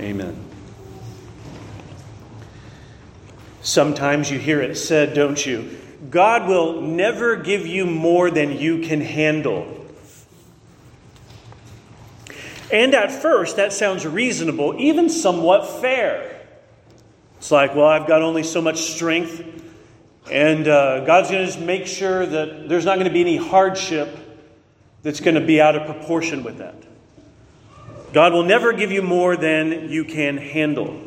Amen. Sometimes you hear it said, don't you? God will never give you more than you can handle. And at first, that sounds reasonable, even somewhat fair. It's like, well, I've got only so much strength, and uh, God's going to just make sure that there's not going to be any hardship that's going to be out of proportion with that. God will never give you more than you can handle.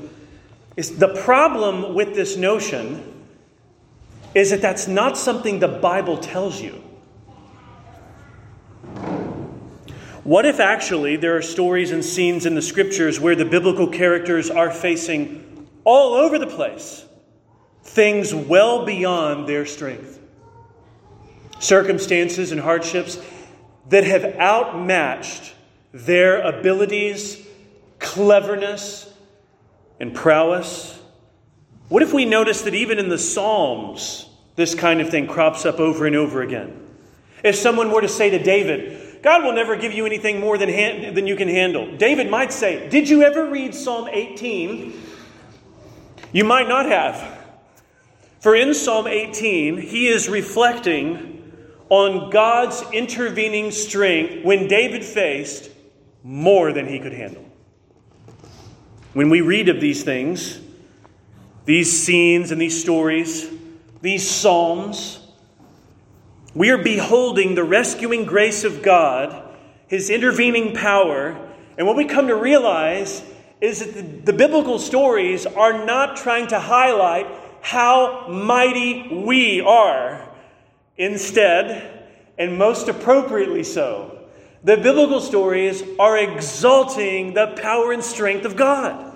It's the problem with this notion is that that's not something the Bible tells you. What if actually there are stories and scenes in the scriptures where the biblical characters are facing all over the place things well beyond their strength? Circumstances and hardships that have outmatched their abilities, cleverness, and prowess? What if we notice that even in the Psalms, this kind of thing crops up over and over again? If someone were to say to David, God will never give you anything more than, hand, than you can handle. David might say, Did you ever read Psalm 18? You might not have. For in Psalm 18, he is reflecting on God's intervening strength when David faced more than he could handle. When we read of these things, these scenes and these stories, these psalms, we are beholding the rescuing grace of God, His intervening power, and what we come to realize is that the, the, biblical stories are not trying to highlight how mighty we are. Instead, and most appropriately so, the biblical stories are exalting the power and strength of God.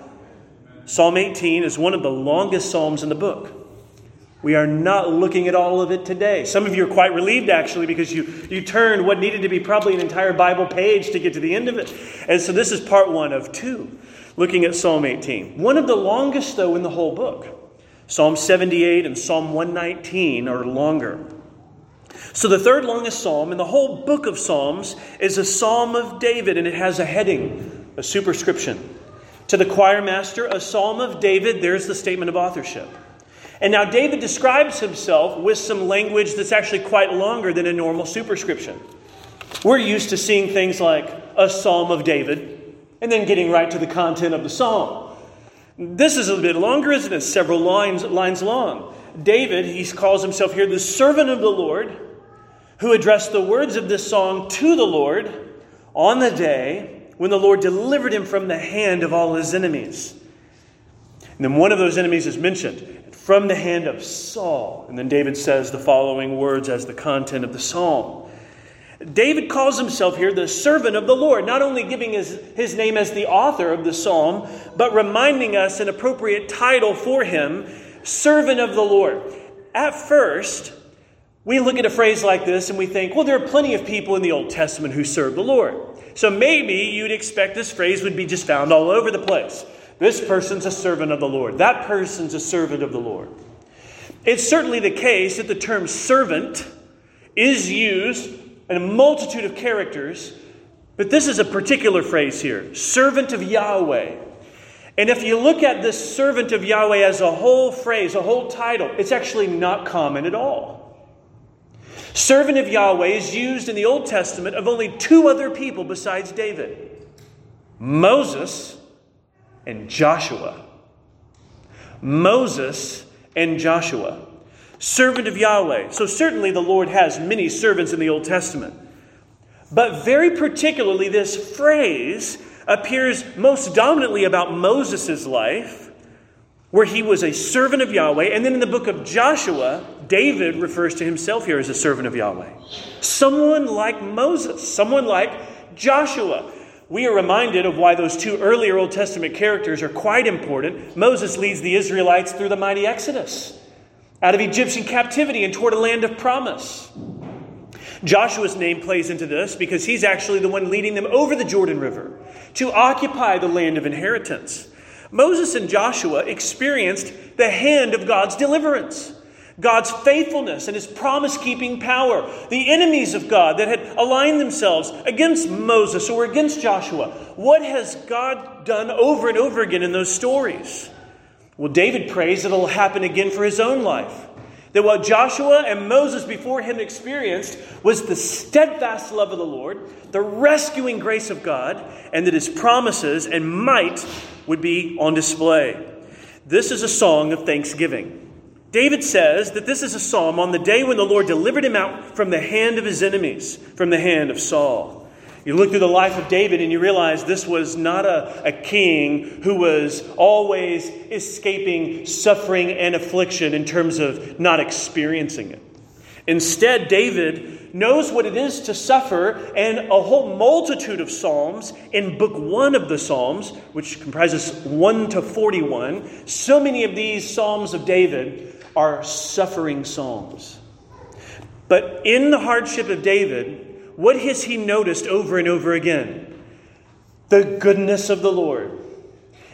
Psalm 18 is one of the longest psalms in the book. We are not looking at all of it today. Some of you are quite relieved, actually, because you, you turned what needed to be probably an entire Bible page to get to the end of it. And so this is part one of two, looking at Psalm 18. One of the longest, though, in the whole book. Psalm 78 and Psalm 119 are longer. So the third longest psalm in the whole book of Psalms is a psalm of David, and it has a heading, a superscription. To the choir master, a psalm of David, there's the statement of authorship. And now David describes himself with some language that's actually quite longer than a normal superscription. We're used to seeing things like a psalm of David and then getting right to the content of the psalm. This is a bit longer, isn't it? Several lines, lines long. David, he calls himself here the servant of the Lord, who addressed the words of this song to the Lord on the day when the Lord delivered him from the hand of all his enemies. And then one of those enemies is mentioned from the hand of Saul. And then David says the following words as the content of the psalm. David calls himself here the servant of the Lord, not only giving his, his name as the author of the psalm, but reminding us an appropriate title for him servant of the Lord. At first, we look at a phrase like this and we think, well, there are plenty of people in the Old Testament who serve the Lord. So maybe you'd expect this phrase would be just found all over the place. This person's a servant of the Lord. That person's a servant of the Lord. It's certainly the case that the term servant is used in a multitude of characters, but this is a particular phrase here servant of Yahweh. And if you look at this servant of Yahweh as a whole phrase, a whole title, it's actually not common at all. Servant of Yahweh is used in the Old Testament of only two other people besides David Moses and Joshua. Moses and Joshua, servant of Yahweh. So, certainly, the Lord has many servants in the Old Testament. But very particularly, this phrase appears most dominantly about Moses' life, where he was a servant of Yahweh. And then in the book of Joshua, David refers to himself here as a servant of Yahweh. Someone like Moses, someone like Joshua we are reminded of why those two earlier Old Testament characters are quite important. Moses leads the Israelites through the mighty Exodus, out of Egyptian captivity and toward a land of promise. Joshua's name plays into this because he's actually the one leading them over the Jordan River to occupy the land of inheritance. Moses and Joshua experienced the hand of God's deliverance. God's faithfulness and his promise keeping power, the enemies of God that had aligned themselves against Moses or against Joshua. What has God done over and over again in those stories? Well, David prays that it'll happen again for his own life. That what Joshua and Moses before him experienced was the steadfast love of the Lord, the rescuing grace of God, and that his promises and might would be on display. This is a song of thanksgiving. David says that this is a psalm on the day when the Lord delivered him out from the hand of his enemies, from the hand of Saul. You look through the life of David and you realize this was not a, a king who was always escaping suffering and affliction in terms of not experiencing it. Instead, David knows what it is to suffer, and a whole multitude of Psalms in Book 1 of the Psalms, which comprises 1 to 41, so many of these Psalms of David are suffering Psalms. But in the hardship of David, what has he noticed over and over again? The goodness of the Lord.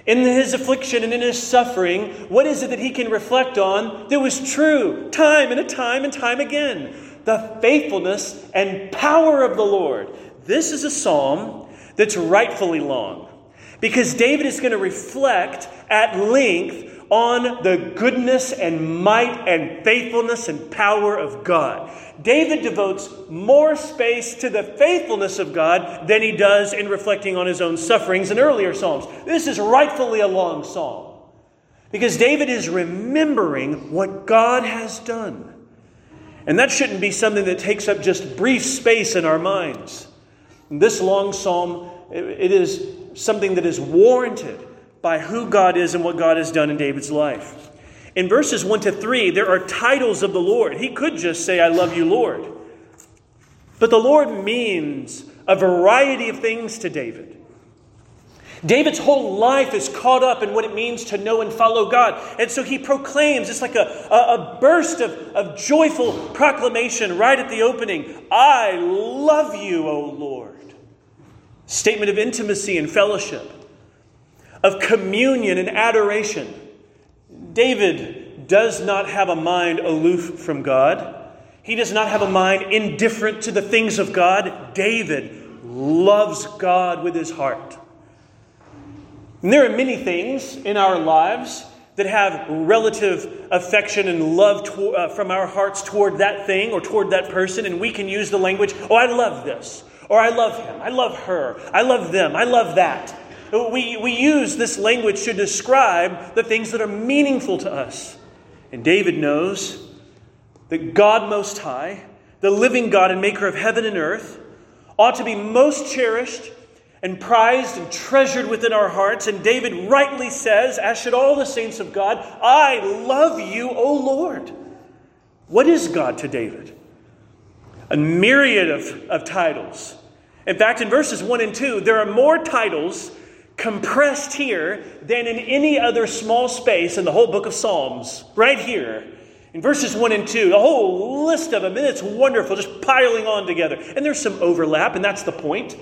In his affliction and in his suffering, what is it that he can reflect on that was true time and a time and time again? The faithfulness and power of the Lord. This is a psalm that's rightfully long because David is going to reflect at length on the goodness and might and faithfulness and power of God. David devotes more space to the faithfulness of God than he does in reflecting on his own sufferings in earlier Psalms. This is rightfully a long psalm because David is remembering what God has done. And that shouldn't be something that takes up just brief space in our minds. This long psalm, it is something that is warranted by who God is and what God has done in David's life. In verses 1 to 3, there are titles of the Lord. He could just say, I love you, Lord. But the Lord means a variety of things to David. David's whole life is caught up in what it means to know and follow God. And so he proclaims, it's like a, a, a, burst of, of joyful proclamation right at the opening I love you, O Lord. Statement of intimacy and fellowship of communion and adoration. David does not have a mind aloof from God. He does not have a mind indifferent to the things of God. David loves God with his heart. And there are many things in our lives that have relative affection and love to, uh, from our hearts toward that thing or toward that person, and we can use the language, oh, I love this, or I love him, I love her, I love them, I love that. We, we use this language to describe the things that are meaningful to us. And David knows that God Most High, the living God and maker of heaven and earth, ought to be most cherished and prized and treasured within our hearts. And David rightly says, as should all the saints of God, I love you, O Lord. What is God to David? A myriad of, of titles. In fact, in verses 1 and 2, there are more titles compressed here than in any other small space in the whole book of Psalms, right here. In verses 1 and 2, the whole list of them, and it's wonderful, just piling on together. And there's some overlap, and that's the point.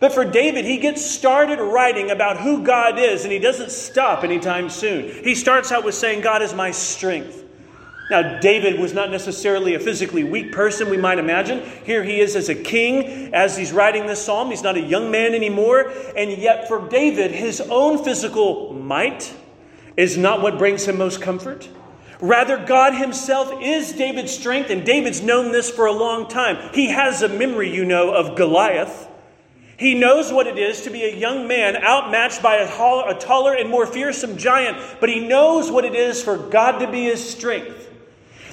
But for David, he gets started writing about who God is, and he doesn't stop anytime soon. He starts out with saying, God is my strength. Now, David was not necessarily a physically weak person, we might imagine. Here he is as a king as he's writing this psalm. He's not a young man anymore. And yet, for David, his own physical might is not what brings him most comfort. Rather, God Himself is David's strength, and David's known this for a long time. He has a memory, you know, of Goliath. He knows what it is to be a young man outmatched by a, taller and more fearsome giant, but he knows what it is for God to be his strength.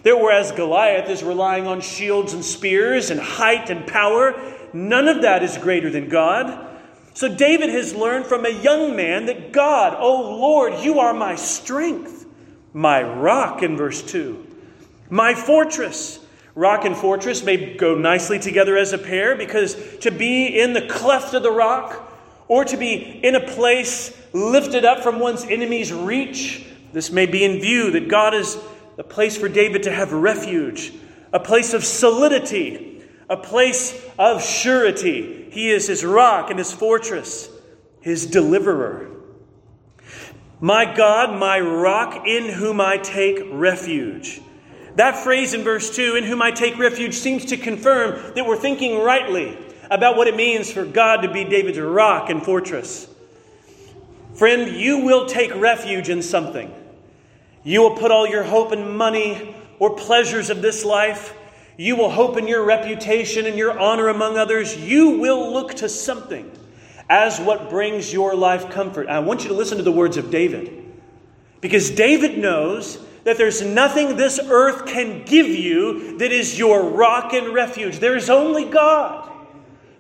That whereas Goliath is relying on shields and spears and height and power, none of that is greater than God. So David has learned from a young man that God, oh Lord, you are my strength, my rock in verse 2, my fortress. Rock and fortress may go nicely together as a pair because to be in the cleft of the rock or to be in a place lifted up from one's enemy's reach, this may be in view that God is a place for David to have refuge, a place of solidity, a place of surety. He is his rock and his fortress, his deliverer. My God, my rock in whom I take refuge. That phrase in verse 2, in whom I take refuge, seems to confirm that we're thinking rightly about what it means for God to be David's rock and fortress. Friend, you will take refuge in something. You will put all your hope in money or pleasures of this life. You will hope in your reputation and your honor among others. You will look to something as what brings your life comfort. I want you to listen to the words of David. Because David knows that there's nothing this earth can give you that is your rock and refuge. There's only God.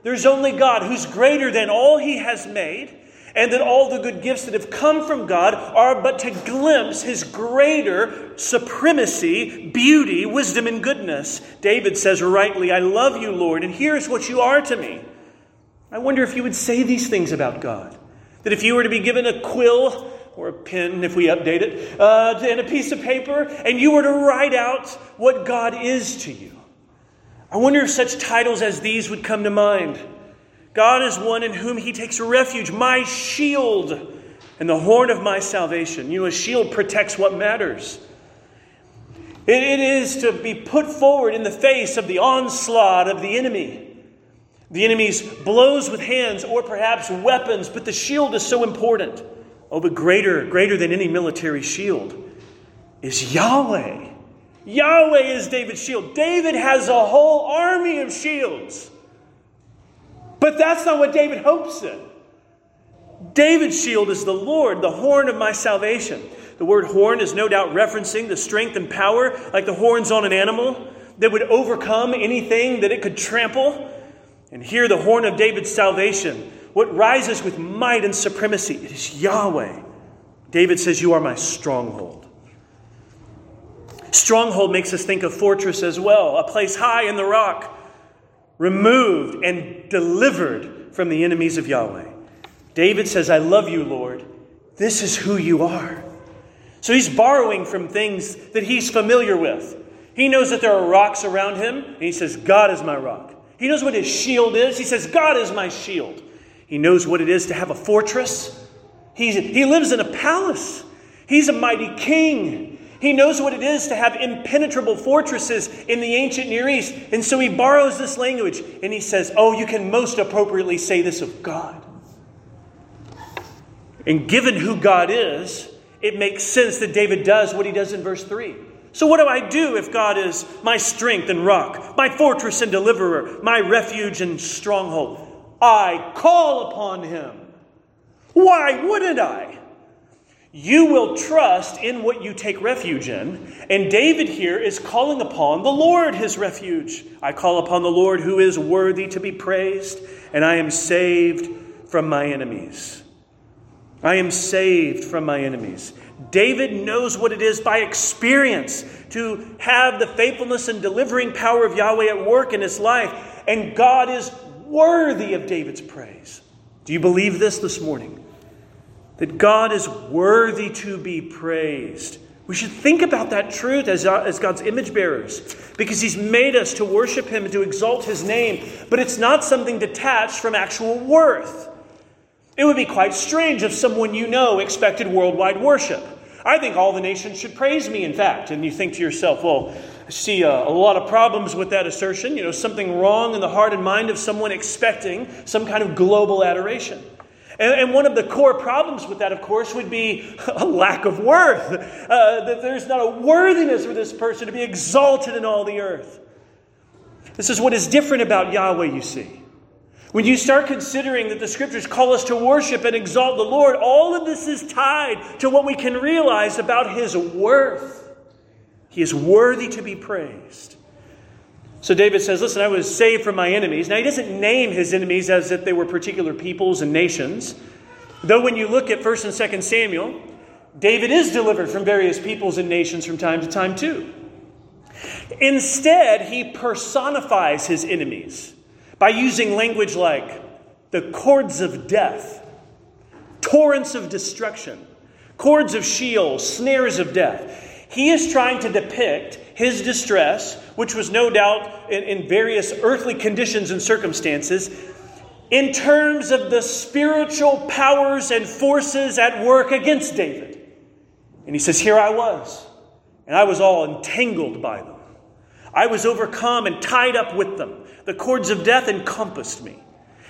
There's only God who's greater than all he has made, and that all the good gifts that have come from God are but to glimpse his greater supremacy, beauty, wisdom, and goodness. David says rightly, I love you, Lord, and here's what you are to me. I wonder if you would say these things about God. That if you were to be given a quill or a pen if we update it, uh, and a piece of paper, and you were to write out what God is to you. I wonder if such titles as these would come to mind. God is one in whom He takes refuge, my shield and the horn of my salvation. You know, a shield protects what matters. It, it is to be put forward in the face of the onslaught of the enemy. The enemy's blows with hands or perhaps weapons, but the shield is so important. Oh, but greater, greater than any military shield is Yahweh. Yahweh is David's shield. David has a whole army of shields. But that's not what David hopes in. David's shield is the Lord, the horn of my salvation. The word horn is no doubt referencing the strength and power, like the horns on an animal, that would overcome anything that it could trample. And here, the horn of David's salvation what rises with might and supremacy. It is Yahweh. David says, You are my stronghold. Stronghold makes us think of fortress as well, a place high in the rock, removed and delivered from the enemies of Yahweh. David says, I love you, Lord. This is who you are. So he's borrowing from things that he's familiar with. He knows that there are rocks around him, and he says, God is my rock. He knows what his shield is. He says, God is my shield. He knows what it is to have a fortress. He's, he lives in a palace. He's a mighty king. He knows what it is to have impenetrable fortresses in the ancient Near East. And so he borrows this language and he says, Oh, you can most appropriately say this of God. And given who God is, it makes sense that David does what he does in verse 3. So, what do I do if God is my strength and rock, my fortress and deliverer, my refuge and stronghold? I call upon him. Why wouldn't I? You will trust in what you take refuge in. And David here is calling upon the Lord, his refuge. I call upon the Lord who is worthy to be praised, and I am saved from my enemies. I am saved from my enemies. David knows what it is by experience to have the faithfulness and delivering power of Yahweh at work in his life. And God is worthy of David's praise. Do you believe this this morning? That God is worthy to be praised. We should think about that truth as, uh, as God's image bearers because He's made us to worship Him and to exalt His name, but it's not something detached from actual worth. It would be quite strange if someone you know expected worldwide worship. I think all the nations should praise me, in fact. And you think to yourself, well, I see a, a, lot of problems with that assertion. You know, something wrong in the heart and mind of someone expecting some kind of global adoration. And, one of the core problems with that, of course, would be a lack of worth. Uh, that there's not a worthiness for this person to be exalted in all the earth. This is what is different about Yahweh, you see. When you start considering that the scriptures call us to worship and exalt the Lord, all of this is tied to what we can realize about his worth. He is worthy to be praised. So David says, Listen, I was saved from my enemies. Now, he doesn't name his enemies as if they were particular peoples and nations. Though, when you look at 1st and 2nd Samuel, David is delivered from various peoples and nations from time to time, too. Instead, he personifies his enemies by using language like the cords of death, torrents of destruction, cords of Sheol, snares of death. He is trying to depict his distress, which was no doubt in, in, various earthly conditions and circumstances, in terms of the spiritual powers and forces at work against David. And he says, Here I was, and I was all entangled by them. I was overcome and tied up with them. The cords of death encompassed me.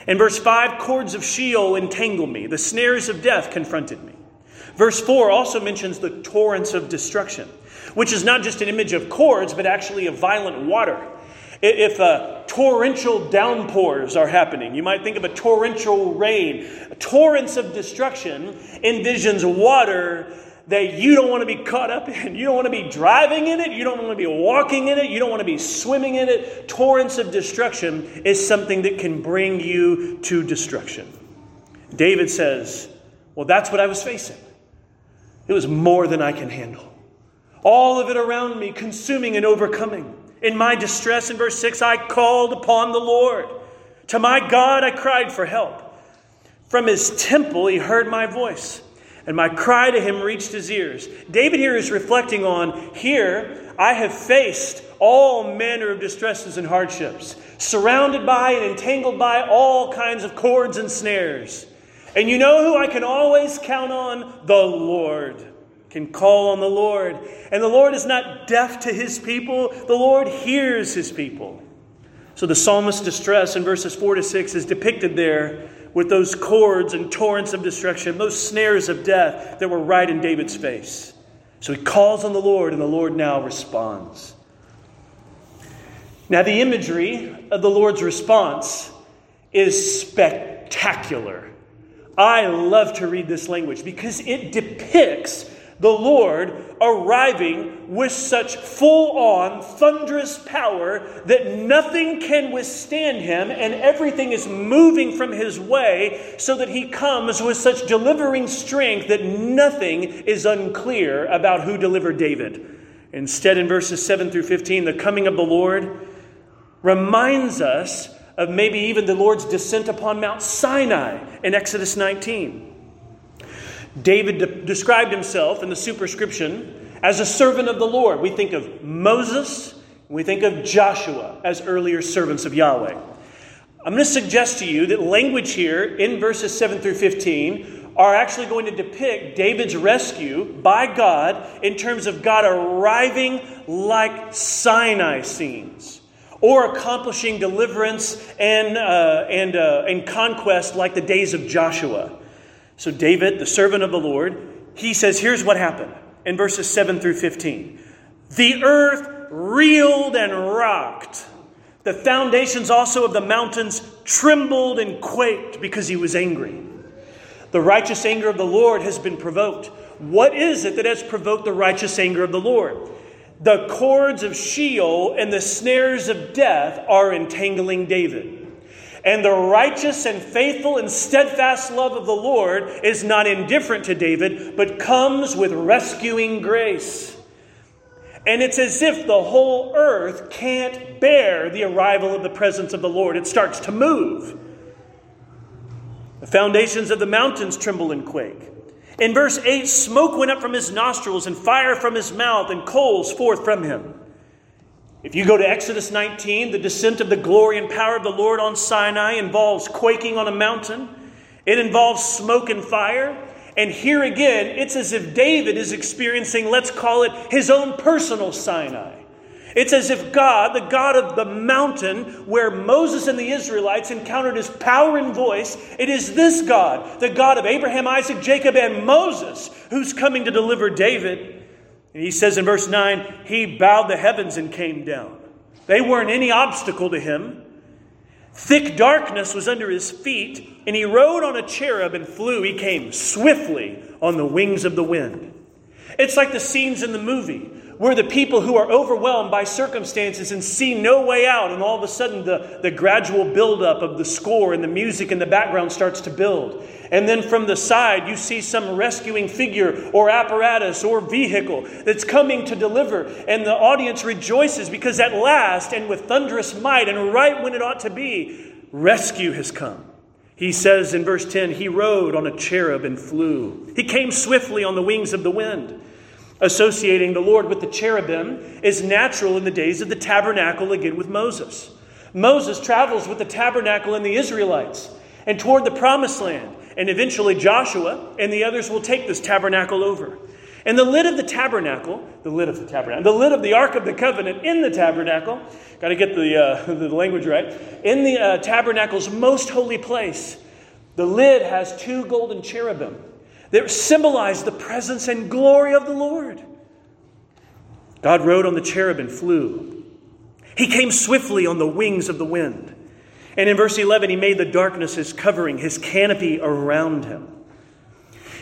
In verse 5, cords of Sheol entangled me. The snares of death confronted me. Verse 4 also mentions the torrents of destruction, which is not just an image of cords, but actually of violent water. If uh, torrential downpours are happening, you might think of a torrential rain. Torrents of destruction envisions water that you don't want to be caught up in. You don't want to be driving in it. You don't want to be walking in it. You don't want to be swimming in it. Torrents of destruction is something that can bring you to destruction. David says, Well, that's what I was facing. It was more than I can handle. All of it around me, consuming and overcoming. In my distress, in verse 6, I called upon the Lord. To my God, I cried for help. From his temple, he heard my voice, and my cry to him reached his ears. David here is reflecting on here, I have faced all manner of distresses and hardships, surrounded by and entangled by all kinds of cords and snares. And you know who I can always count on? The Lord. Can call on the Lord. And the Lord is not deaf to his people, the Lord hears his people. So the psalmist's distress in verses 4 to 6 is depicted there with those cords and torrents of destruction, those snares of death that were right in David's face. So he calls on the Lord, and the Lord now responds. Now, the imagery of the Lord's response is spectacular. I love to read this language because it depicts the Lord arriving with such full on, thunderous power that nothing can withstand him, and everything is moving from his way, so that he comes with such delivering strength that nothing is unclear about who delivered David. Instead, in verses 7 through 15, the coming of the Lord reminds us of maybe even the Lord's descent upon Mount Sinai in Exodus 19. David de- described himself in the superscription as a servant of the Lord. We think of Moses, we think of Joshua as earlier servants of Yahweh. I'm going to suggest to you that language here in verses 7 through 15 are actually going to depict David's rescue by God in terms of God arriving like Sinai scenes or accomplishing deliverance and, uh, and, uh, and conquest like the days of Joshua. So, David, the servant of the Lord, he says, Here's what happened in verses 7 through 15. The earth reeled and rocked. The foundations also of the mountains trembled and quaked because he was angry. The righteous anger of the Lord has been provoked. What is it that has provoked the righteous anger of the Lord? The cords of Sheol and the snares of death are entangling David. And the righteous and faithful and steadfast love of the Lord is not indifferent to David, but comes with rescuing grace. And it's as if the whole earth can't bear the arrival of the presence of the Lord. It starts to move. The foundations of the mountains tremble and quake. In verse 8, smoke went up from his nostrils, and fire from his mouth, and coals forth from him. If you go to Exodus 19, the descent of the glory and power of the Lord on Sinai involves quaking on a mountain, it involves smoke and fire. And here again, it's as if David is experiencing, let's call it, his own personal Sinai. It's as if God, the God of the mountain where Moses and the Israelites encountered his power and voice, it is this God, the God of Abraham, Isaac, Jacob, and Moses, who's coming to deliver David. And he says in verse 9, He bowed the heavens and came down. They weren't any obstacle to him. Thick darkness was under his feet, and he rode on a cherub and flew. He came swiftly on the wings of the wind. It's like the scenes in the movie where the people who are overwhelmed by circumstances and see no way out, and all of a sudden the, the gradual buildup of the score and the music in the background starts to build. And then from the side, you see some rescuing figure or apparatus or vehicle that's coming to deliver. And the audience rejoices because at last, and with thunderous might, and right when it ought to be, rescue has come. He says in verse 10 He rode on a cherub and flew. He came swiftly on the wings of the wind. Associating the Lord with the cherubim is natural in the days of the tabernacle again with Moses. Moses travels with the tabernacle and the Israelites and toward the promised land. And eventually Joshua and the others will take this tabernacle over. And the lid of the tabernacle, the lid of the tabernacle, the lid of the Ark of the Covenant in the tabernacle, got to get the, uh, the language right, in the uh, tabernacle's most holy place, the lid has two golden cherubim that symbolized the presence and glory of the Lord. God rode on the cherub and flew. He came swiftly on the wings of the wind. And in verse 11, he made the darkness his covering, his canopy around him.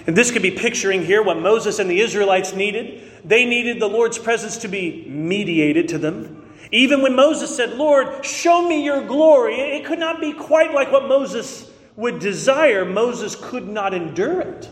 And this could be picturing here what Moses and the Israelites needed. They needed the Lord's presence to be mediated to them. Even when Moses said, Lord, show me your glory, it could not be quite like what Moses would desire. Moses could not endure it.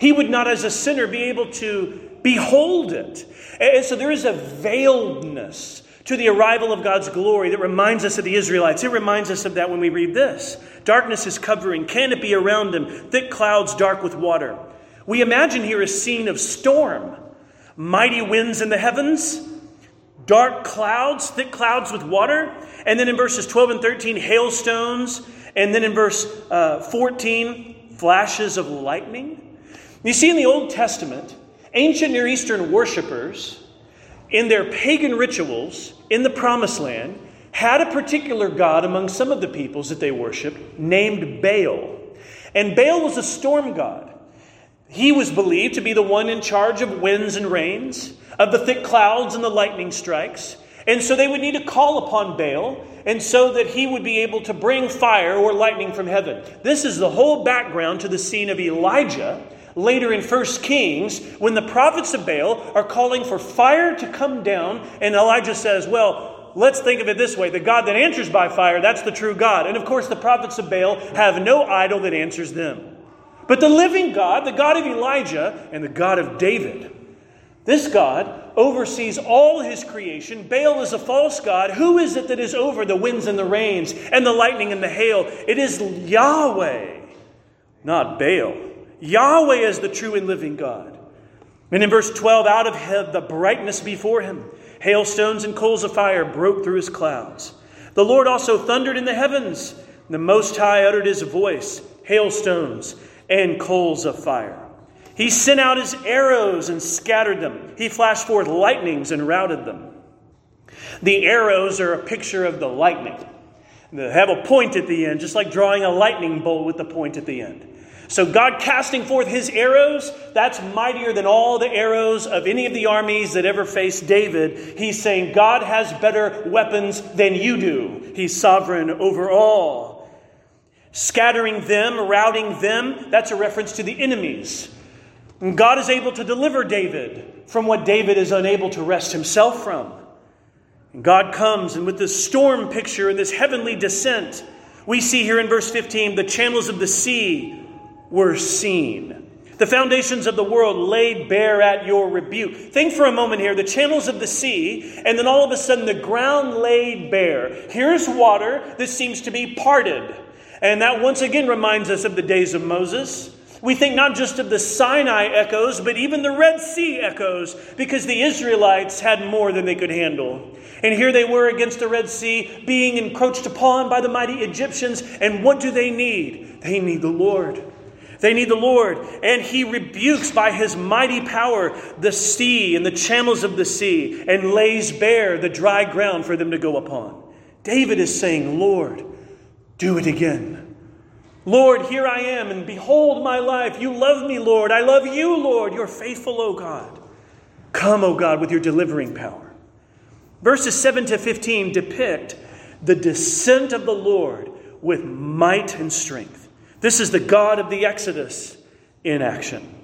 He would not, as a sinner, be able to behold it. And so there is a veiledness to the arrival of God's glory that reminds us of the Israelites. It reminds us of that when we read this. Darkness is covering, canopy around them, thick clouds dark with water. We imagine here a scene of storm, mighty winds in the heavens, dark clouds, thick clouds with water, and then in verses 12 and 13, hailstones, and then in verse uh, 14, flashes of lightning. You see, in the Old Testament, ancient Near Eastern worshippers, in their pagan rituals, in the promised land had a particular god among some of the peoples that they worshiped named Baal. And Baal was a storm god. He was believed to be the one in charge of winds and rains, of the thick clouds and the lightning strikes. And so they would need to call upon Baal, and so that he would be able to bring fire or lightning from heaven. This is the whole background to the scene of Elijah later in 1 Kings when the prophets of Baal are calling for fire to come down, and Elijah says, Well, let's think of it this way the God that answers by fire, that's the true God. And of course, the prophets of Baal have no idol that answers them. But the living God, the God of Elijah, and the God of David, this God oversees all his creation. Baal is a false God. Who is it that is over the winds and the rains and the lightning and the hail? It is Yahweh, not Baal. Yahweh is the true and living God. And in verse 12, out of heaven, the brightness before him, hailstones and coals of fire broke through his clouds. The Lord also thundered in the heavens. The Most High uttered his voice, hailstones and coals of fire. He sent out his arrows and scattered them. He flashed forth lightnings and routed them. The arrows are a picture of the lightning. They have a point at the end, just like drawing a lightning bolt with the point at the end. So, God casting forth his arrows, that's mightier than all the arrows of any of the armies that ever faced David. He's saying, God has better weapons than you do. He's sovereign over all. Scattering them, routing them, that's a reference to the enemies. And God is able to deliver David from what David is unable to wrest himself from. And God comes, and with this storm picture and this heavenly descent, we see here in verse 15 the channels of the sea were seen. The foundations of the world laid bare at your rebuke. Think for a moment here the channels of the sea, and then all of a sudden the ground laid bare. Here's water that seems to be parted. And that once again reminds us of the days of Moses. We think not just of the Sinai echoes, but even the Red Sea echoes, because the Israelites had more than they could handle. And here they were against the Red Sea, being encroached upon by the mighty Egyptians. And what do they need? They need the Lord. They need the Lord. And he rebukes by his mighty power the sea and the channels of the sea and lays bare the dry ground for them to go upon. David is saying, Lord, do it again. Lord, here I am, and behold my life. You love me, Lord. I love you, Lord. You're faithful, O God. Come, O God, with your delivering power. Verses 7 to 15 depict the descent of the Lord with might and strength. This is the God of the Exodus in action.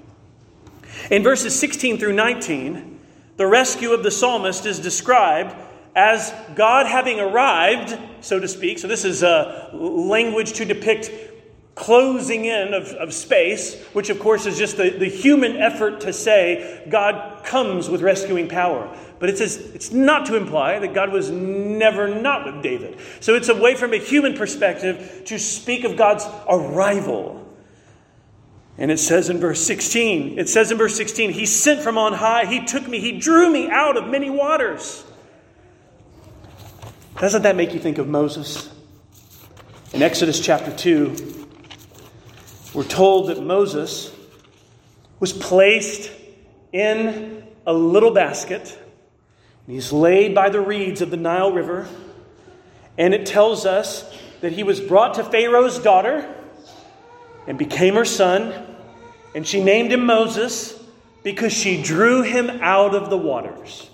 In verses 16 through 19, the rescue of the psalmist is described as God having arrived, so to speak. So, this is a language to depict closing in of, of space, which of course is just the, the human effort to say God comes with rescuing power. But it says it's not to imply that God was never not with David. So it's a way from a human perspective to speak of God's arrival. And it says in verse 16, it says in verse 16, He sent from on high, He took me, He drew me out of many waters. Doesn't that make you think of Moses? In Exodus chapter 2, we're told that Moses was placed in a little basket. He's laid by the reeds of the Nile River. And it tells us that he was brought to Pharaoh's daughter and became her son. And she named him Moses because she drew him out of the waters.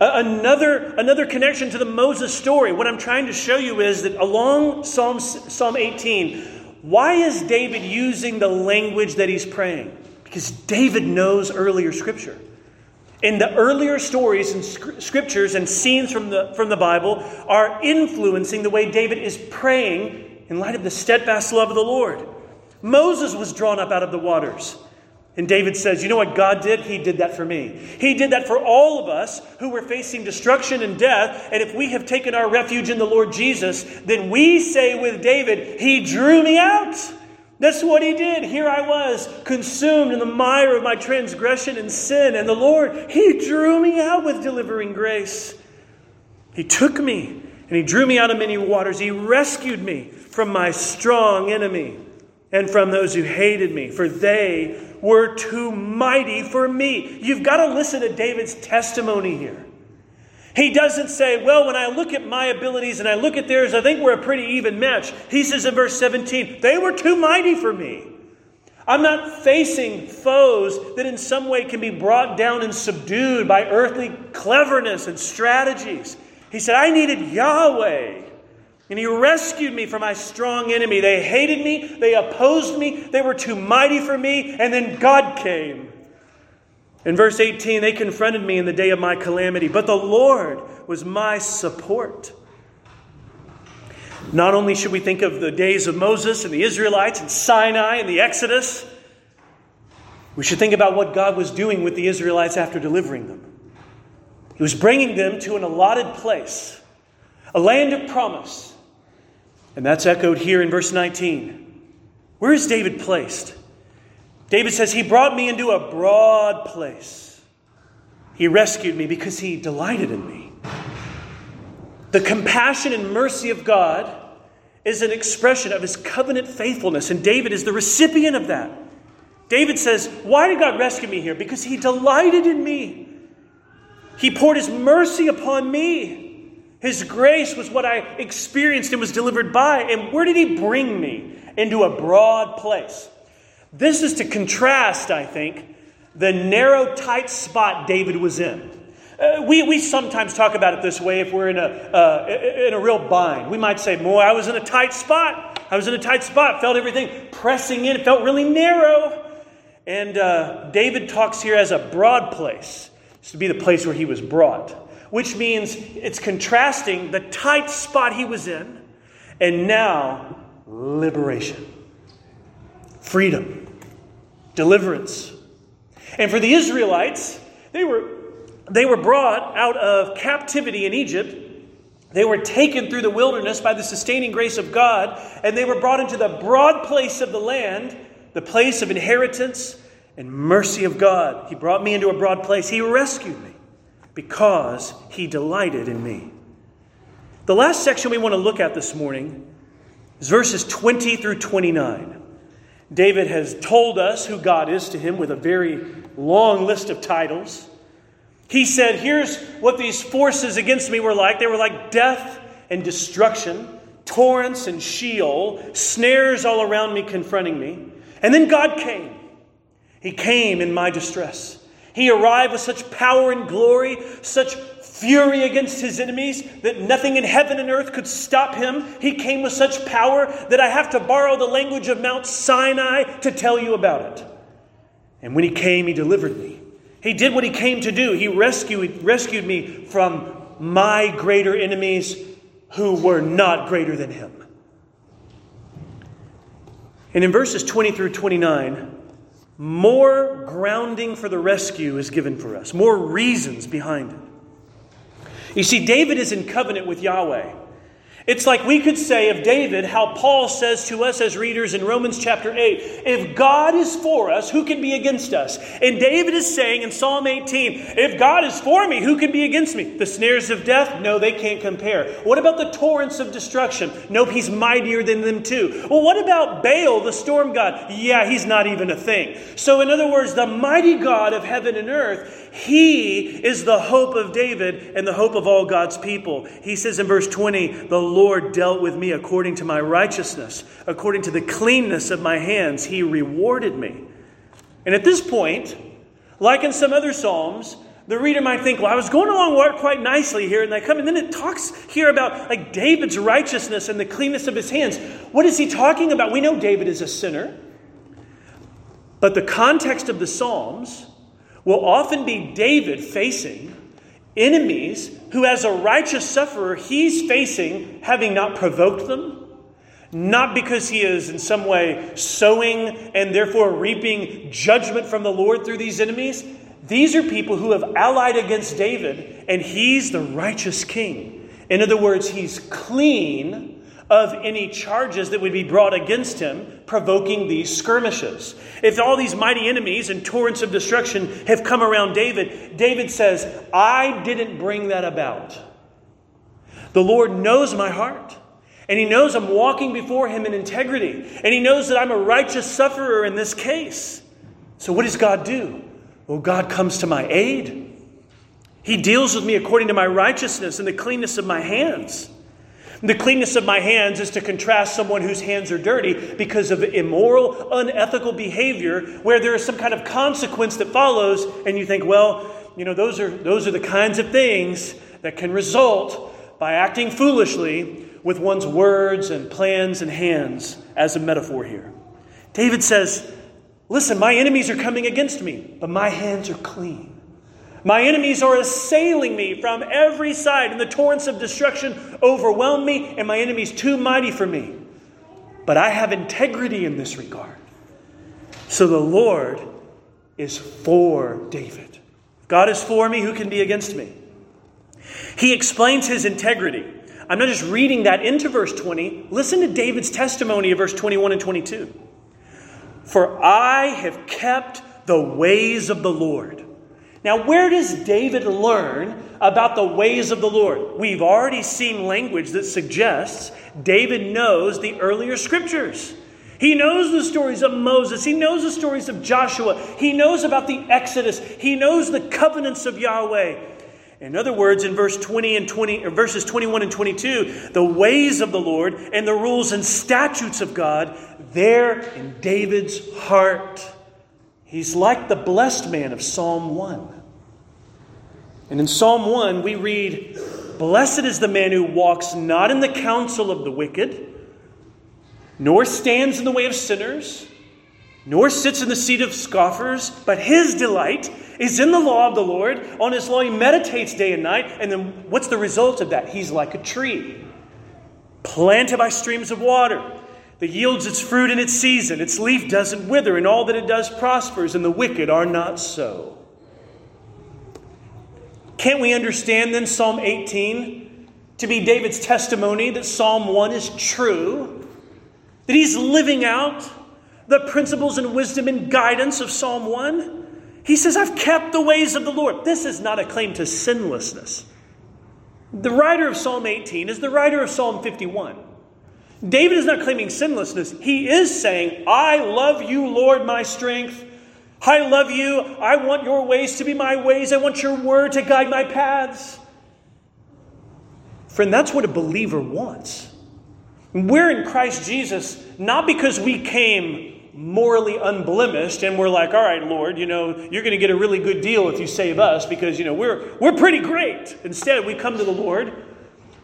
Another, another connection to the Moses story. What I'm trying to show you is that along Psalm, Psalm 18, why is David using the language that he's praying? Because David knows earlier scripture. In the earlier stories and scriptures and scenes from the, from the Bible are influencing the way David is praying in light of the steadfast love of the Lord. Moses was drawn up out of the waters. And David says, You know what God did? He did that for me. He did that for all of us who were facing destruction and death. And if we have taken our refuge in the Lord Jesus, then we say with David, He drew me out. That's what He did. Here I was, consumed in the mire of my transgression and sin. And the Lord, He drew me out with delivering grace. He took me and He drew me out of many waters. He rescued me from my strong enemy and from those who hated me, for they were too mighty for me. You've got to listen to David's testimony here. He doesn't say, Well, when I look at my abilities and I look at theirs, I think we're a pretty even match. He says in verse 17, They were too mighty for me. I'm not facing foes that in some way can be brought down and subdued by earthly cleverness and strategies. He said, I needed Yahweh. And he rescued me from my strong enemy. They hated me, they opposed me, they were too mighty for me, and then God came. In verse 18, they confronted me in the day of my calamity, but the Lord was my support. Not only should we think of the days of Moses and the Israelites and Sinai and the Exodus, we should think about what God was doing with the Israelites after delivering them. He was bringing them to an allotted place, a land of promise and that's echoed here in verse 19. Where is David placed? David says, He brought me into a broad place. He rescued me because He delighted in me. The compassion and mercy of God is an expression of His covenant faithfulness, and David is the recipient of that. David says, Why did God rescue me here? Because He delighted in me. He poured His mercy upon me. His grace was what I experienced and was delivered by. And where did He bring me? Into a broad place. This is to contrast, I think, the narrow, tight spot David was in. Uh, we, we sometimes talk about it this way if we're in a, uh, in a real bind. We might say, Boy, I was in a tight spot. I was in a tight spot, felt everything pressing in, it felt really narrow. And uh, David talks here as a broad place. It's to be the place where he was brought which means it's contrasting the tight spot he was in and now liberation, freedom, deliverance. And for the Israelites, they were, they were brought out of captivity in Egypt. They were taken through the wilderness by the sustaining grace of God, and they were brought into the broad place of the land, the place of inheritance and mercy of God. He brought me into a broad place. He rescued me because he delighted in me. The last section we want to look at this morning is verses 20 through 29. David has told us who God is to him with a very long list of titles. He said, Here's what these forces against me were like. They were like death and destruction, torrents and Sheol, snares all around me confronting me. And then God came. He came in my distress. He arrived with such power and glory, such fury against his enemies that nothing in heaven and earth could stop him. He came with such power that I have to borrow the language of Mount Sinai to tell you about it. And when he came, he delivered me. He did what he came to do. He rescued, rescued me from my greater enemies who were not greater than him. And in verses 20 through 29, more grounding for the rescue is given for us, more reasons behind it. You see, David is in covenant with Yahweh. It's like we could say of David how Paul says to us as readers in Romans chapter 8 if God is for us, who can be against us? And David is saying in Psalm 18 if God is for me, who can be against me? The snares of death? No, they can't compare. What about the torrents of destruction? Nope, he's mightier than them too. Well, what about Baal, the storm god? Yeah, he's not even a thing. So, in other words, the mighty God of heaven and earth he is the hope of David and the hope of all God's people. He says in verse 20, The Lord dealt with me according to my righteousness, according to the cleanness of my hands, he rewarded me. And at this point, like in some other Psalms, the reader might think, well, I was going along quite nicely here, and I come, and then it talks here about like David's righteousness and the cleanness of his hands. What is he talking about? We know David is a sinner, but the context of the Psalms will often be David facing enemies who, as a righteous sufferer, he's facing having not provoked them, not because he is in some way sowing and therefore reaping judgment from the Lord through these enemies. These are people who have allied against David, and he's the righteous king. In other words, he's clean of any charges that would be brought against him, provoking these skirmishes. If all these mighty enemies and torrents of destruction have come around David, David says, I didn't bring that about. The Lord knows my heart. And he knows I'm walking before him in integrity. And he knows that I'm a righteous sufferer in this case. So, what does God do? Well, God comes to my aid. He deals with me according to my righteousness and the cleanness of my hands. The cleanness of my hands is to contrast someone whose hands are dirty because of immoral, unethical behavior where there is some kind of consequence that follows, and you think, well, you know, those are, those are the kinds of things that can result by acting foolishly with one's words and plans and hands, as a metaphor here. David says, Listen, my enemies are coming against me, but my hands are clean. My enemies are assailing me from every side, and the torrents of destruction overwhelm me, and my enemies too mighty for me. But I have integrity in this regard. So the Lord is for David. God is for me, who can be against me? He explains his integrity. I'm not just reading that into verse 20. Listen to David's testimony of verse 21 and 22. For I have kept the ways of the Lord. Now, where does David learn about the ways of the Lord? We've already seen language that suggests David knows the earlier scriptures. He knows the stories of Moses. He knows the stories of Joshua. He knows about the Exodus. He knows the covenants of Yahweh. In other words, in verse 20 and 20, verses 21 and 22, the ways of the Lord and the rules and statutes of God, they're in David's heart. He's like the blessed man of Psalm 1. And in Psalm 1, we read, Blessed is the man who walks not in the counsel of the wicked, nor stands in the way of sinners, nor sits in the seat of scoffers, but his delight is in the law of the Lord. On his law he meditates day and night. And then what's the result of that? He's like a tree planted by streams of water that yields its fruit in its season. Its leaf doesn't wither, and all that it does prospers, and the wicked are not so. Can't we understand then Psalm 18 to be David's testimony that Psalm 1 is true? That he's living out the principles and wisdom and guidance of Psalm 1? He says, I've kept the ways of the Lord. This is not a claim to sinlessness. The writer of Psalm 18 is the writer of Psalm 51. David is not claiming sinlessness. He is saying, I love you, Lord, my strength. I love you. I want your ways to be my ways. I want your word to guide my paths. Friend, that's what a believer wants. We're in Christ Jesus not because we came morally unblemished and we're like, all right, Lord, you know, you're going to get a really good deal if you save us because, you know, we're, we're pretty great. Instead, we come to the Lord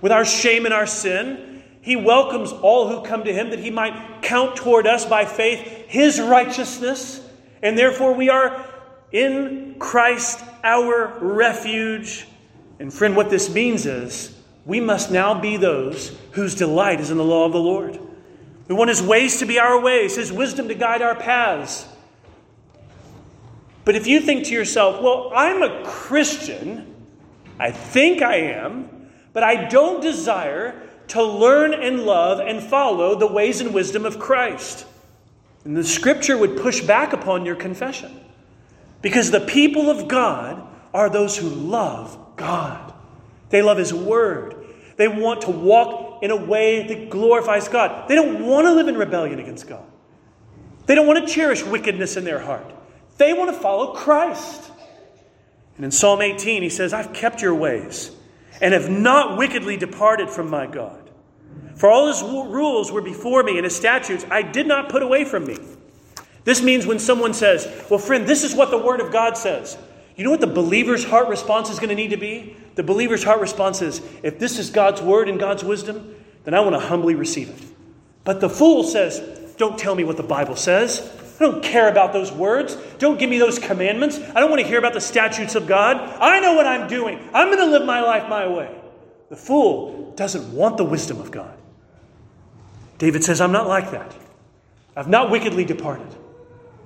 with our shame and our sin he welcomes all who come to him that he might count toward us by faith his righteousness, and therefore we are in Christ our refuge. And friend, what this means is we must now be those whose delight is in the law of the Lord. We want his ways to be our ways, his wisdom to guide our paths. But if you think to yourself, well, I'm a Christian, I think I am, but I don't desire to learn and love and follow the ways and wisdom of Christ. And the scripture would push back upon your confession. Because the people of God are those who love God. They love His Word. They want to walk in a way that glorifies God. They don't want to live in rebellion against God. They don't want to cherish wickedness in their heart. They want to follow Christ. And in Psalm 18, he says, I've kept your ways and have not wickedly departed from my God. For all his rules were before me and his statutes I did not put away from me. This means when someone says, Well, friend, this is what the Word of God says. You know what the believer's heart response is going to need to be? The believer's heart response is, If this is God's Word and God's wisdom, then I want to humbly receive it. But the fool says, Don't tell me what the Bible says. I don't care about those words. Don't give me those commandments. I don't want to hear about the statutes of God. I know what I'm doing. I'm going to live my life my way. The fool doesn't want the wisdom of God. David says, I'm not like that. I've not wickedly departed.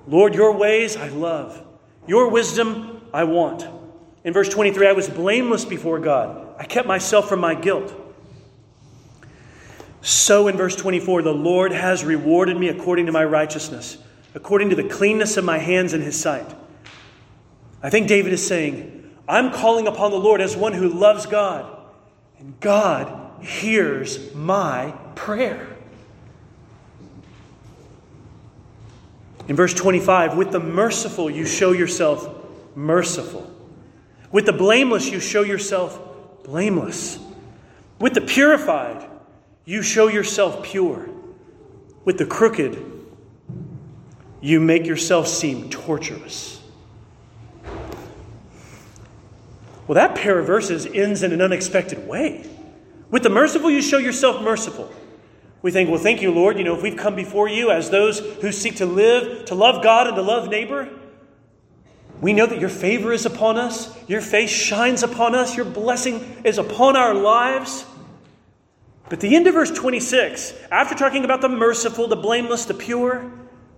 Lord, your ways I love, your wisdom I want. In verse 23, I was blameless before God. I kept myself from my guilt. So in verse 24, the Lord has rewarded me according to my righteousness according to the cleanness of my hands in his sight. I think David is saying, I'm calling upon the Lord as one who loves God, and God hears my prayer. In verse 25, with the merciful you show yourself merciful. With the blameless you show yourself blameless. With the purified you show yourself pure. With the crooked you make yourself seem torturous. Well, that pair of verses ends in an unexpected way. With the merciful, you show yourself merciful. We think, well, thank you, Lord. You know, if we've come before you as those who seek to live, to love God and to love neighbor, we know that your favor is upon us, your face shines upon us, your blessing is upon our lives. But the end of verse 26, after talking about the merciful, the blameless, the pure,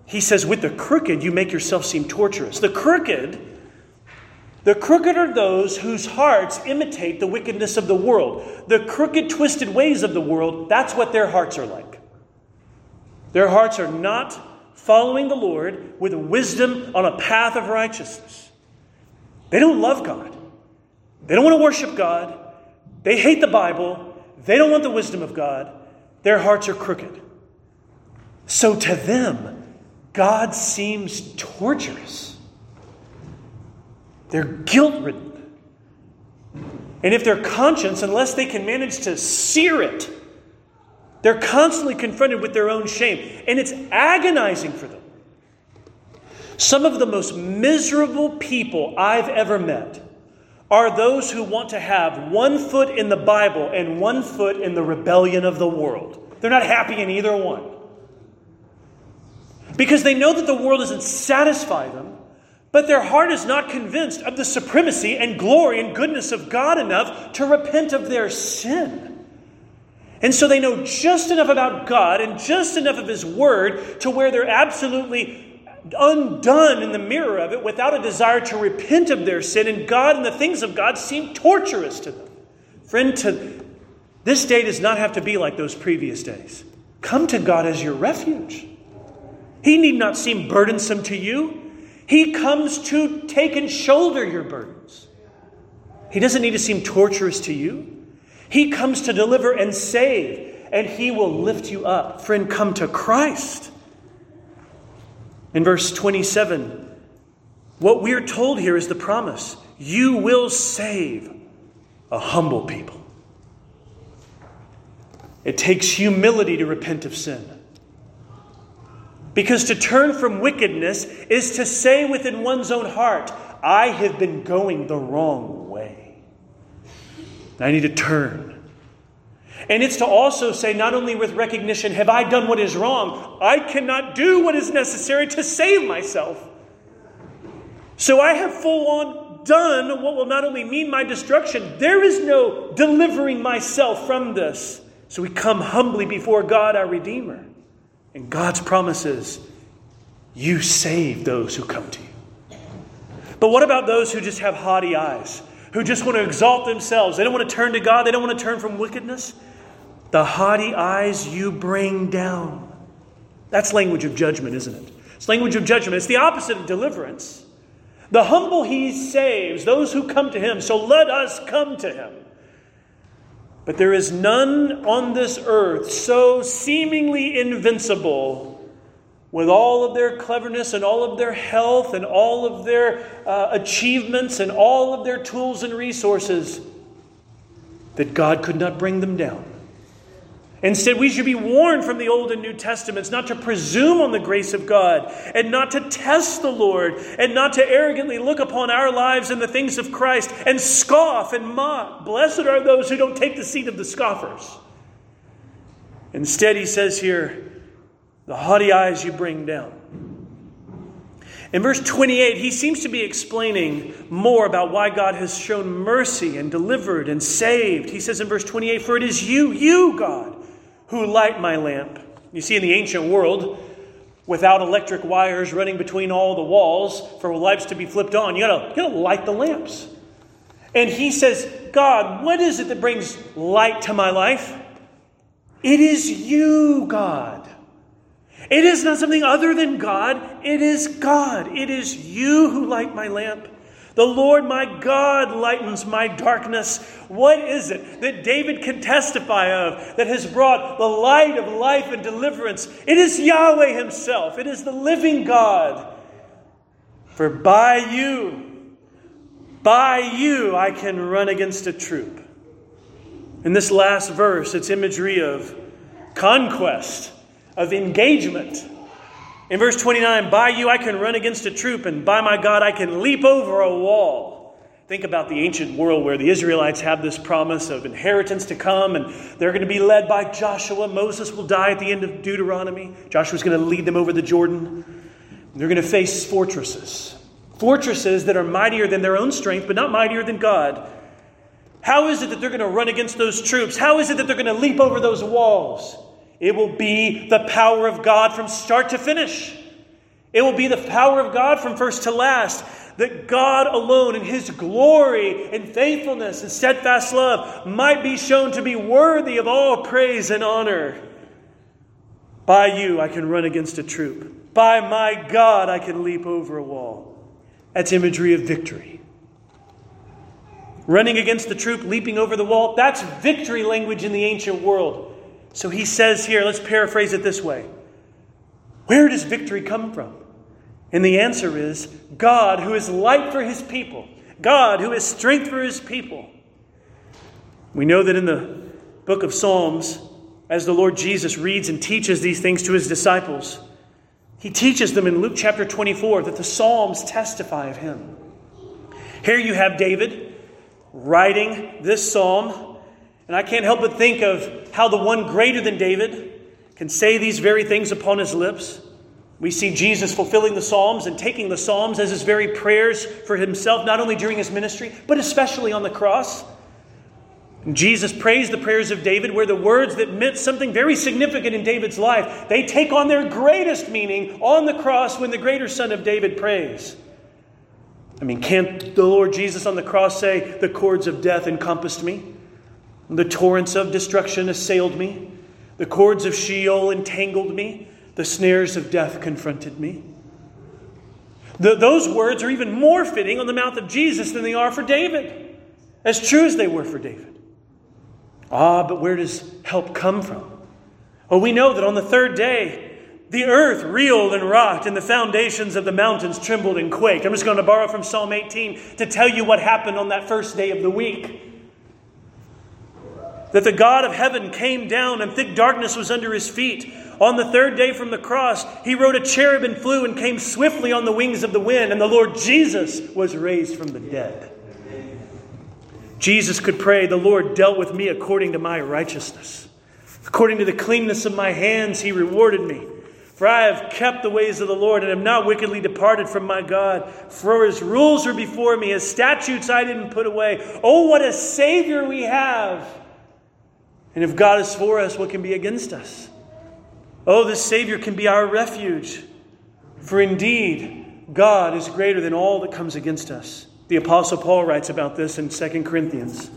he says, with the crooked, you make yourself seem torturous. The crooked, the crooked are those whose hearts imitate the wickedness of the world. The crooked, twisted ways of the world, that's what their hearts are like. Their hearts are not following the Lord with wisdom on a path of righteousness. They don't love God. They don't want to worship God. They hate the Bible. They don't want the wisdom of God. Their hearts are crooked. So to them, God seems torturous. They're guilt ridden. And if their conscience, unless they can manage to sear it, they're constantly confronted with their own shame. And it's agonizing for them. Some of the most miserable people I've ever met are those who want to have one foot in the Bible and one foot in the rebellion of the world. They're not happy in either one because they know that the world doesn't satisfy them, but their heart is not convinced of the supremacy and glory and goodness of God enough to repent of their sin. And so they know just enough about God and just enough of His Word to where they're absolutely undone in the mirror of it without a desire to repent of their sin, and God and the things of God seem torturous to them. Friend, to, this day does not have to be like those previous days. Come to God as your refuge. He need not seem burdensome to you. He comes to take and shoulder your burdens. He doesn't need to seem torturous to you. He comes to deliver and save, and He will lift you up. Friend, come to Christ. In verse 27, what we're told here is the promise you will save a humble people. It takes humility to repent of sin. Because to turn from wickedness is to say within one's own heart, I have been going the wrong way. I need to turn. And it's to also say, not only with recognition, have I done what is wrong? I cannot do what is necessary to save myself. So I have full on done what will not only mean my destruction, there is no delivering myself from this. So we come humbly before God, our Redeemer. And God's promise is you save those who come to you. But what about those who just have haughty eyes, who just want to exalt themselves? They don't want to turn to God, they don't want to turn from wickedness. The haughty eyes you bring down. That's language of judgment, isn't it? It's language of judgment. It's the opposite of deliverance. The humble he saves, those who come to him. So let us come to him. But there is none on this earth so seemingly invincible with all of their cleverness and all of their health and all of their uh, achievements and all of their tools and resources that God could not bring them down. Instead, we should be warned from the Old and New Testaments not to presume on the grace of God and not to test the Lord and not to arrogantly look upon our lives and the things of Christ and scoff and mock. Blessed are those who don't take the seat of the scoffers. Instead, he says here, the haughty eyes you bring down. In verse 28, he seems to be explaining more about why God has shown mercy and delivered and saved. He says in verse 28, For it is you, you, God, who light my lamp. You see, in the ancient world, without electric wires running between all the walls for lights to be flipped on, you gotta, you gotta light the lamps. And he says, God, what is it that brings light to my life? It is you, God. It is not something other than God. It is God. It is you who light my lamp. The Lord my God lightens my darkness. What is it that David can testify of that has brought the light of life and deliverance? It is Yahweh Himself, it is the living God. For by you, by you, I can run against a troop. In this last verse, it's imagery of conquest of engagement. In verse 29, by you I can run against a troop, and by my God I can leap over a wall. Think about the ancient world where the Israelites have this promise of inheritance to come, and they're going to be led by Joshua. Moses will die at the end of Deuteronomy. Joshua's going to lead them over the Jordan. They're going to face fortresses. Fortresses that are mightier than their own strength, but not mightier than God. How is it that they're going to run against those troops? How is it that they're going to leap over those walls? It will be the power of God from start to finish. It will be the power of God from first to last. That God alone, in His glory and faithfulness and steadfast love, might be shown to be worthy of all praise and honor. By you, I can run against a troop. By my God, I can leap over a wall. That's imagery of victory. Running against the troop, leaping over the wall, that's victory language in the ancient world. So he says here, let's paraphrase it this way Where does victory come from? And the answer is God, who is light for his people, God, who is strength for his people. We know that in the book of Psalms, as the Lord Jesus reads and teaches these things to his disciples, he teaches them in Luke chapter 24 that the Psalms testify of him. Here you have David writing this psalm and I can't help but think of how the one greater than David can say these very things upon his lips. We see Jesus fulfilling the Psalms and taking the Psalms as his very prayers for himself, not only during his ministry, but especially on the cross. And Jesus prays the prayers of David, where the words that meant something very significant in David's life, they take on their greatest meaning on the cross when the greater son of David prays. I mean, can't the Lord Jesus on the cross say, The cords of death encompassed me? The torrents of destruction assailed me. The cords of Sheol entangled me. The snares of death confronted me. The, those words are even more fitting on the mouth of Jesus than they are for David, as true as they were for David. Ah, but where does help come from? Well, we know that on the third day, the earth reeled and rocked, and the foundations of the mountains trembled and quaked. I'm just going to borrow from Psalm 18 to tell you what happened on that first day of the week that the God of heaven came down and thick darkness was under his feet. On the third day from the cross, he rode a cherub and flew and came swiftly on the wings of the wind, and the Lord Jesus was raised from the dead. Jesus could pray, The Lord dealt with me according to my righteousness. According to the cleanness of my hands, he rewarded me. For I have kept the ways of the Lord and am not wickedly departed from my God. For his rules are before me, his statutes I didn't put away. Oh, what a Savior we have! And if God is for us, what can be against us? Oh, this Savior can be our refuge. For indeed, God is greater than all that comes against us. The Apostle Paul writes about this in 2 Corinthians.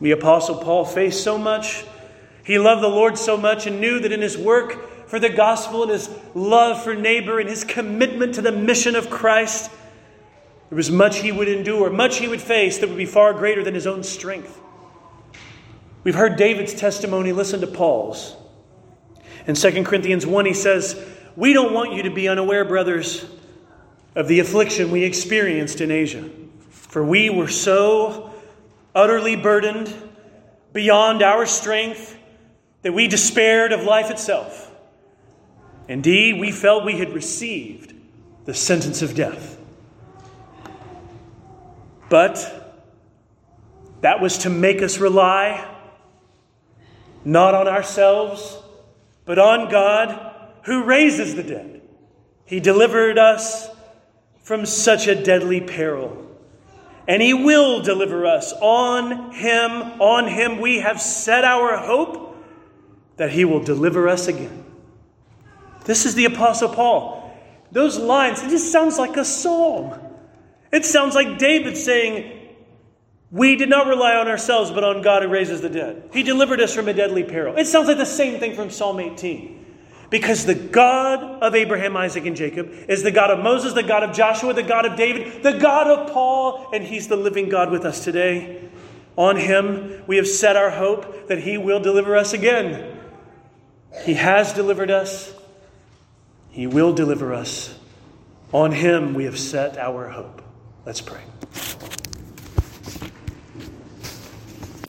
The Apostle Paul faced so much He loved the Lord so much and knew that in his work for the gospel and his love for neighbor and his commitment to the mission of Christ, there was much he would endure, much he would face that would be far greater than his own strength. We've heard David's testimony, listen to Paul's. In 2 Corinthians 1, he says, We don't want you to be unaware, brothers, of the affliction we experienced in Asia. For we were so utterly burdened beyond our strength that we despaired of life itself. Indeed, we felt we had received the sentence of death. But that was to make us rely not on ourselves, but on God who raises the dead. He delivered us from such a deadly peril. And He will deliver us. On Him, on Him, we have set our hope that He will deliver us again. This is the Apostle Paul. Those lines, it just sounds like a psalm. It sounds like David saying, We did not rely on ourselves, but on God who raises the dead. He delivered us from a deadly peril. It sounds like the same thing from Psalm 18. Because the God of Abraham, Isaac, and Jacob is the God of Moses, the God of Joshua, the God of David, the God of Paul, and He's the living God with us today. On Him, we have set our hope that He will deliver us again. He has delivered us, He will deliver us. On Him, we have set our hope. Let's pray.